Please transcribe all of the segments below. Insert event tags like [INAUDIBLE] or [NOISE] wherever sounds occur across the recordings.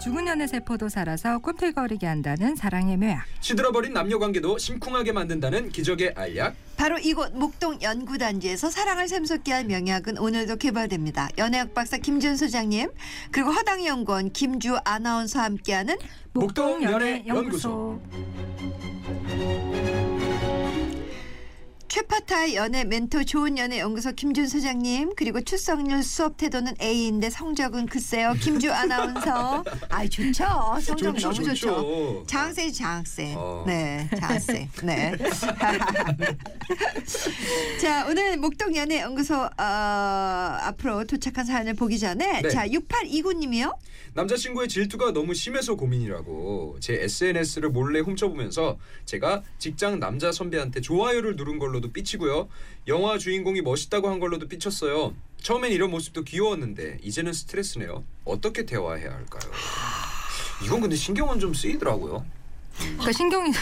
죽은 년의 세포도 살아서 꿈틀거리게 한다는 사랑의 묘약. 시들어버린 남녀 관계도 심쿵하게 만든다는 기적의 알약. 바로 이곳 목동 연구단지에서 사랑을 샘솟게 할 명약은 오늘도 개발됩니다. 연예학 박사 김준 소장님 그리고 허당 연구원 김주 아나운서와 함께하는 목동 연애 연구소. 최파타의 연애 멘토 좋은 연애 연구소 김준 소장님 그리고 출석률 수업 태도는 A인데 성적은 글쎄요 김주 [LAUGHS] 아나운서 아이 좋죠 성적 좋죠, 너무 좋죠, 좋죠. 장학생이 장학생 어. 네 장학생 네. [LAUGHS] 자 오늘 목동 연애 연구소 어, 앞으로 도착한 사연을 보기 전에 네. 자 6829님이요 남자친구의 질투가 너무 심해서 고민이라고 제 SNS를 몰래 훔쳐보면서 제가 직장 남자 선배한테 좋아요를 누른 걸로 도 삐치고요. 영화 주인공이 멋있다고 한 걸로도 삐쳤어요. 처음엔 이런 모습도 귀여웠는데 이제는 스트레스네요. 어떻게 대화해야 할까요? 이건 근데 신경은 좀 쓰이더라고요. 그러니까 신경이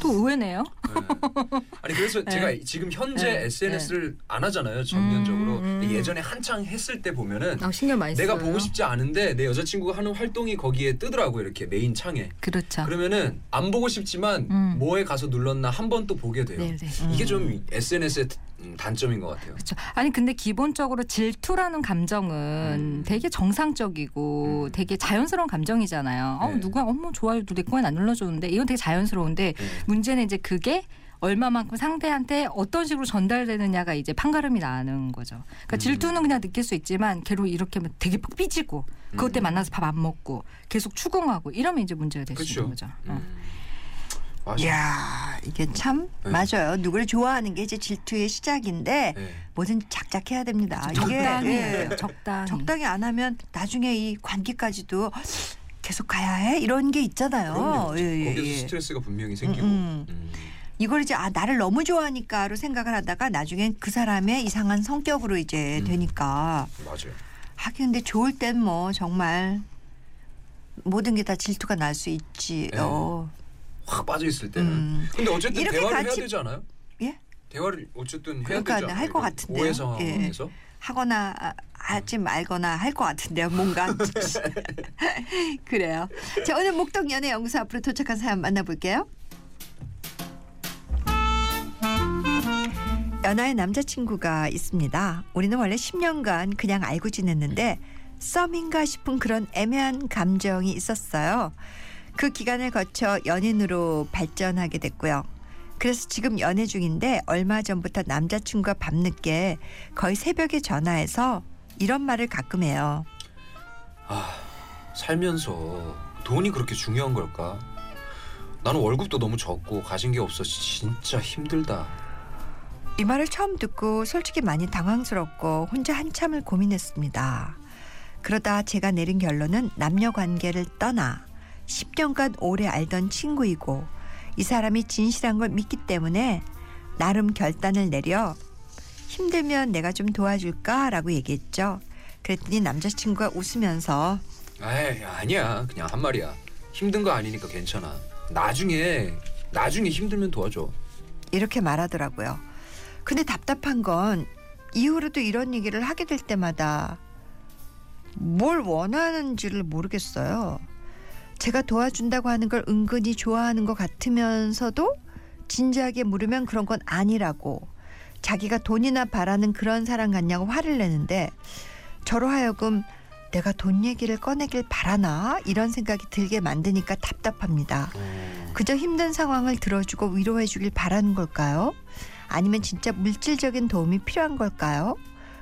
또 의외네요. 네. 아니 그래서 [LAUGHS] 제가 지금 현재 네. SNS를 안 하잖아요 전면적으로. 음, 음. 예전에 한창 했을 때 보면은 아, 신경 많이 내가 써요. 보고 싶지 않은데 내 여자친구가 하는 활동이 거기에 뜨더라고 이렇게 메인 창에. 그렇죠. 그러면은 안 보고 싶지만 음. 뭐에 가서 눌렀나 한 번 또 보게 돼요. 네네. 이게 좀 SNS의 단점인 것 같아요. 그렇죠. 아니 근데 기본적으로 질투라는 감정은 음. 되게 정상적이고 음. 되게 자연스러운 감정이잖아요. 어 네. 누가 어머 좋아요도 내 거엔 안 눌러줬는데 이건 되게 자연스러운데 네. 문제는 이제 그게 얼마만큼 상대한테 어떤 식으로 전달되느냐가 이제 판가름이 나는 거죠. 그러니까 음. 질투는 그냥 느낄 수 있지만 걔로 이렇게 하면 되게 푹 삐지고 그것 때문에 음. 만나서 밥 안 먹고 계속 추궁하고 이러면 이제 문제가 될수 그렇죠. 있는 거죠. 어. 음. 맞아. 이야 이게 참 네. 맞아요 누구를 좋아하는 게 이제 질투의 시작인데 네. 뭐든 작작해야 됩니다 적당히 이게 예. 돼요. 적당히. 적당히 안 하면 나중에 이 관계까지도 계속 가야 해 이런 게 있잖아요. 그럼요. 예, 예, 거기서 예. 스트레스가 분명히 생기고. 음, 음. 이걸 이제 아 나를 너무 좋아하니까로 생각을 하다가 나중엔 그 사람의 이상한 성격으로 이제 음. 되니까 맞아요. 하긴 근데 좋을 땐 뭐 정말 모든 게 다 질투가 날 수 있지요. 확 빠져 있을 때는. 음. 근데 어쨌든 대화를 해야 되지 않아요? 예? 대화를 어쨌든 해야 그러니까 되지 않아요? 할것 이런 같은데요. 오해 상황에서. 하거나 아, 하지 말거나 할 것 같은데요. 뭔가 [LAUGHS] [LAUGHS] 그래요. 자 오늘 목동 연애 연구소 앞으로 도착한 사연 만나볼게요. 연하의 남자친구가 있습니다. 우리는 원래 10년간 그냥 알고 지냈는데 썸인가 싶은 그런 애매한 감정이 있었어요. 그 기간을 거쳐 연인으로 발전하게 됐고요. 그래서 지금 연애 중인데 얼마 전부터 남자친구가 밤늦게 거의 새벽에 전화해서 이런 말을 가끔 해요. 아, 살면서 돈이 그렇게 중요한 걸까? 나는 월급도 너무 적고 가진 게 없어 진짜 힘들다. 이 말을 처음 듣고 솔직히 많이 당황스럽고 혼자 한참을 고민했습니다. 그러다 제가 내린 결론은 남녀 관계를 떠나 10년간 오래 알던 친구이고 이 사람이 진실한 걸 믿기 때문에 나름 결단을 내려 힘들면 내가 좀 도와줄까라고 얘기했죠. 그랬더니 남자친구가 웃으면서 에이 아니야 그냥 한 말이야. 힘든 거 아니니까 괜찮아. 나중에 나중에 힘들면 도와줘. 이렇게 말하더라고요. 근데 답답한 건 이후로도 이런 얘기를 하게 될 때마다 뭘 원하는지를 모르겠어요. 제가 도와준다고 하는 걸 은근히 좋아하는 것 같으면서도 진지하게 물으면 그런 건 아니라고 자기가 돈이나 바라는 그런 사람 같냐고 화를 내는데 저로 하여금 내가 돈 얘기를 꺼내길 바라나 이런 생각이 들게 만드니까 답답합니다. 어, 그저 힘든 상황을 들어주고 위로해 주길 바라는 걸까요? 아니면 진짜 물질적인 도움이 필요한 걸까요?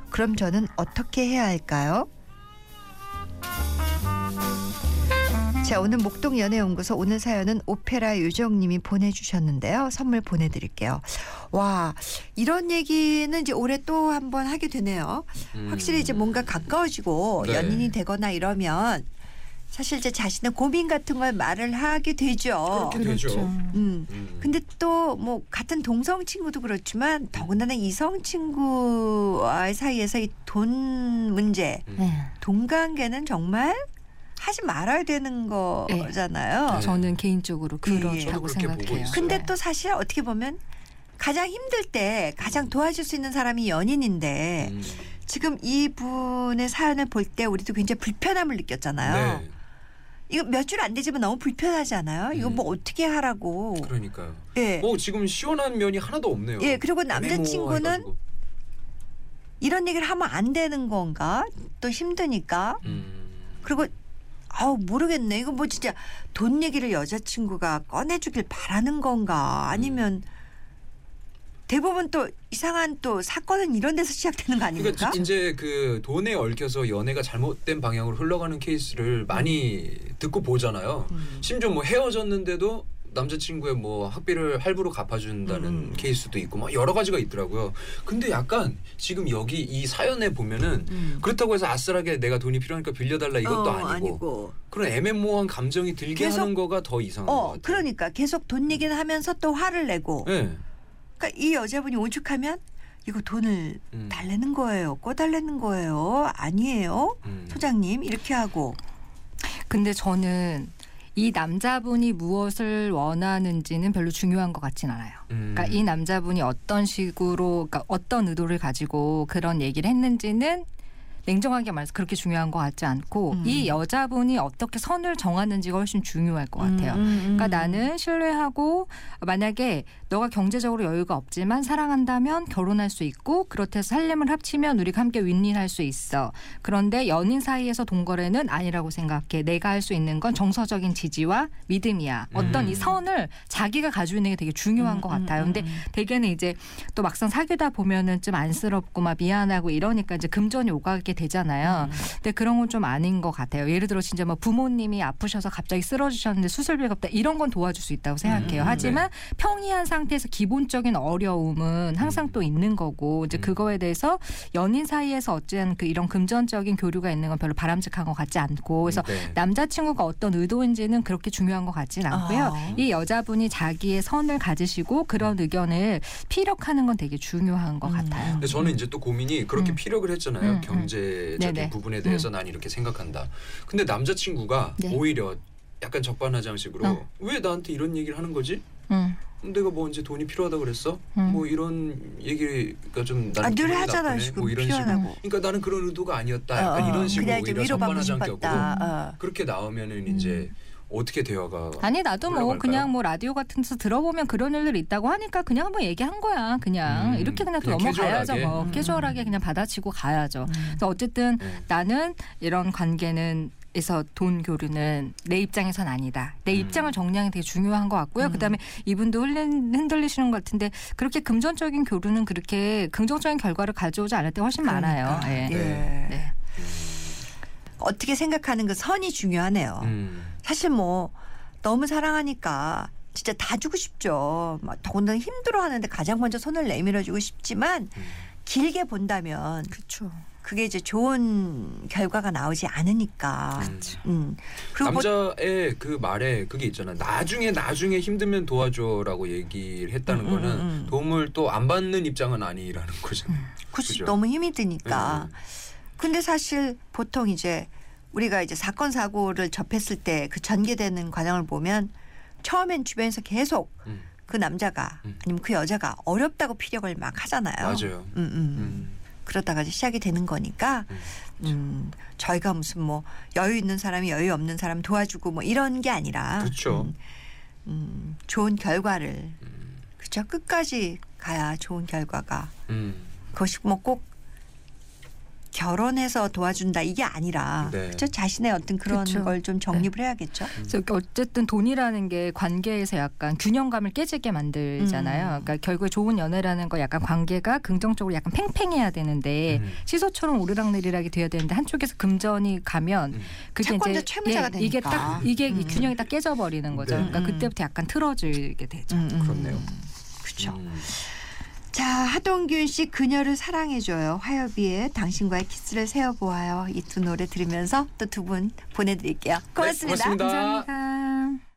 그럼 저는 어떻게 해야 할까요? 자 오늘 목동 연애연구소 오늘 사연은 오페라 요정님이 보내주셨는데요 선물 보내드릴게요 와 이런 얘기는 이제 올해 또 한 번 하게 되네요 음. 확실히 이제 뭔가 가까워지고 네. 연인이 되거나 이러면 사실 이제 자신의 고민 같은 걸 말을 하게 되죠 그렇게 되죠. 음. 음. 근데 또 뭐 같은 동성 친구도 그렇지만 더군다나 이성 친구와의 사이에서 이 돈 문제, 음. 네. 돈 관계는 정말 하지 말아야 되는 거잖아요. 네. 저는 개인적으로 예, 예. 그렇다고 보고 생각해요. 근데 네. 또 사실 어떻게 보면 가장 힘들 때 가장 도와줄 수 있는 사람이 연인인데 음. 지금 이 분의 사연을 볼 때 우리도 굉장히 불편함을 느꼈잖아요. 네. 이거 몇 줄 안 되지만 너무 불편하지 않아요? 이거 음. 뭐 어떻게 하라고. 그러니까요. 예. 뭐 지금 시원한 면이 하나도 없네요. 예, 그리고 남자친구는. 이런 얘기를 하면 안 되는 건가? 또 힘드니까. 음. 그리고 아우 모르겠네. 이거 뭐 진짜 돈 얘기를 여자친구가 꺼내주길 바라는 건가? 아니면 대부분 또 이상한 또 사건은 이런 데서 시작되는 거 아닙니까? 그러니까 이제 그 돈에 얽혀서 연애가 잘못된 방향으로 흘러가는 케이스를 많이 듣고 보잖아요. 음. 심지어 뭐 헤어졌는데도 남자친구의 뭐 학비를 할부로 갚아준다는 음. 케이스도 있고 막 여러 가지가 있더라고요. 근데 약간 지금 여기 이 사연에 보면은 음. 그렇다고 해서 아슬하게 내가 돈이 필요하니까 빌려달라 이것도 어, 아니고, 그런 애매모호한 감정이 들게 계속- 하는 거가 더 이상한 것 어, 같아요. 그러니까 계속 돈 얘기는 하면서 또 화를 내고. 네. 그러니까 이 여자분이 오죽하면 이거 돈을 음. 달래는 거예요. 꺼달래는 거예요. 아니에요. 음. 소장님 이렇게 하고. 근데 저는 이 남자분이 무엇을 원하는지는 별로 중요한 것 같진 않아요. 음. 그러니까 이 남자분이 어떤 식으로, 그러니까 어떤 의도를 가지고 그런 얘기를 했는지는 냉정하게 말해서 그렇게 중요한 것 같지 않고 음. 이 여자분이 어떻게 선을 정하는지가 훨씬 중요할 것 같아요. 음, 음, 음. 그러니까 나는 신뢰하고 만약에 너가 경제적으로 여유가 없지만 사랑한다면 결혼할 수 있고 그렇다 해서 살림을 합치면 우리가 함께 윈윈할 수 있어. 그런데 연인 사이에서 동거래는 아니라고 생각해. 내가 할 수 있는 건 정서적인 지지와 믿음이야. 어떤 음. 이 선을 자기가 가지고 있는 게 되게 중요한 음, 것 음, 같아요. 음, 근데 음. 대개는 이제 또 막상 사귀다 보면은 좀 안쓰럽고 막 미안하고 이러니까 이제 금전이 오가게 되잖아요. 음. 근데 그런 건 좀 아닌 것 같아요. 예를 들어 진짜 뭐 부모님이 아프셔서 갑자기 쓰러지셨는데 수술비가 없다 이런 건 도와줄 수 있다고 생각해요. 음, 하지만 평이한 상태에서 기본적인 어려움은 항상 음. 또 있는 거고 이제 음. 그거에 대해서 연인 사이에서 어찌한 그 이런 금전적인 교류가 있는 건 별로 바람직한 것 같지 않고 그래서 네. 남자친구가 어떤 의도인지는 그렇게 중요한 것 같진 않고요. 아. 이 여자분이 자기의 선을 가지시고 그런 의견을 피력하는 건 되게 중요한 것 음. 같아요. 근데 저는 이제 또 고민이 그렇게 음. 피력을 했잖아요. 음, 음. 경제적인 네네. 부분에 대해서 난 이렇게 생각한다. 근데 남자친구가 네. 오히려 약간 적반하장식으로 어. 왜 나한테 이런 얘기를 하는 거지? 음. 내가 뭐 언제 돈이 필요하다 그랬어? 음. 뭐 이런 얘기가 좀 나는 아, 늘. 나쁘네. 지금 뭐 이런 식으로. 필요하다고. 그러니까 나는 그런 의도가 아니었다. 약간 어, 어. 이런 식으로 오히려 위로받고 적반하장 격으로 싶었다. 어. 그렇게 나오면은 이제 어떻게 대화가 아니 나도 뭐 올라갈까요? 그냥 뭐 라디오 같은 데서 들어보면 그런 일들이 있다고 하니까 그냥 한번 얘기한 거야. 그냥 음, 이렇게 그냥 또 그냥 넘어가야죠. 캐주얼하게. 뭐 음. 캐주얼하게 그냥 받아치고 가야죠. 음. 그래서 어쨌든 네. 나는 이런 관계는 에서 돈 교류는 내 입장에선 아니다. 내 음. 입장을 정리하는 게 되게 중요한 것 같고요. 음. 그다음에 이분도 흔들, 흔들리시는 것 같은데 그렇게 금전적인 교류는 그렇게 긍정적인 결과를 가져오지 않을 때 훨씬 많아요. 그러니까. 예. 예. 네. 어떻게 생각하는 그 선이 중요하네요. 음. 사실 뭐 너무 사랑하니까 진짜 다 주고 싶죠. 막 더군다나 힘들어하는데 가장 먼저 손을 내밀어주고 싶지만 음. 길게 본다면 그렇죠. 그게 이제 좋은 결과가 나오지 않으니까. 음. 음. 그리고 뭐- 남자의 그 말에 그게 있잖아. 나중에 나중에 힘들면 도와줘라고 얘기를 했다는 음, 거는 음, 음. 도움을 또 안 받는 입장은 아니라는 거잖아요. 굳이 그죠? 너무 힘이 드니까. 음. 근데 사실 보통 이제 우리가 이제 사건 사고를 접했을 때 그 전개되는 과정을 보면 처음엔 주변에서 계속 음. 그 남자가 음. 아니면 그 여자가 어렵다고 피력을 막 하잖아요. 맞아요. 음, 음. 음. 그러다가 이제 시작이 되는 거니까 음. 음, 저희가 무슨 뭐 여유 있는 사람이 여유 없는 사람 도와주고 뭐 이런 게 아니라 그렇죠. 음, 음, 좋은 결과를 음. 그죠 끝까지 가야 좋은 결과가 음. 그것이 뭐 꼭 결혼해서 도와준다 이게 아니라 네. 그죠 자신의 어떤 그런 그쵸. 걸좀 정립을 해야겠죠. 그래서 어쨌든 돈이라는 게 관계에서 약간 균형감을 깨지게 만들잖아요. 음. 그러니까 결국에 좋은 연애라는 거 약간 관계가 긍정적으로 약간 팽팽해야 되는데 음. 시소처럼 오르락내리락이 돼야 되는데 한쪽에서 금전이 가면 음. 그게 이제 예, 이게. 딱 이게 이 음. 균형이 딱 깨져버리는 거죠. 네. 그러니까 음. 그때부터 약간 틀어지게 되죠. 그렇네요. 그렇죠. 음. 자 하동균 씨 그녀를 사랑해줘요 화요비에 당신과의 키스를 세어보아요 이 두 노래 들으면서 또 두 분 보내드릴게요 고맙습니다. 네, 고맙습니다. 감사합니다.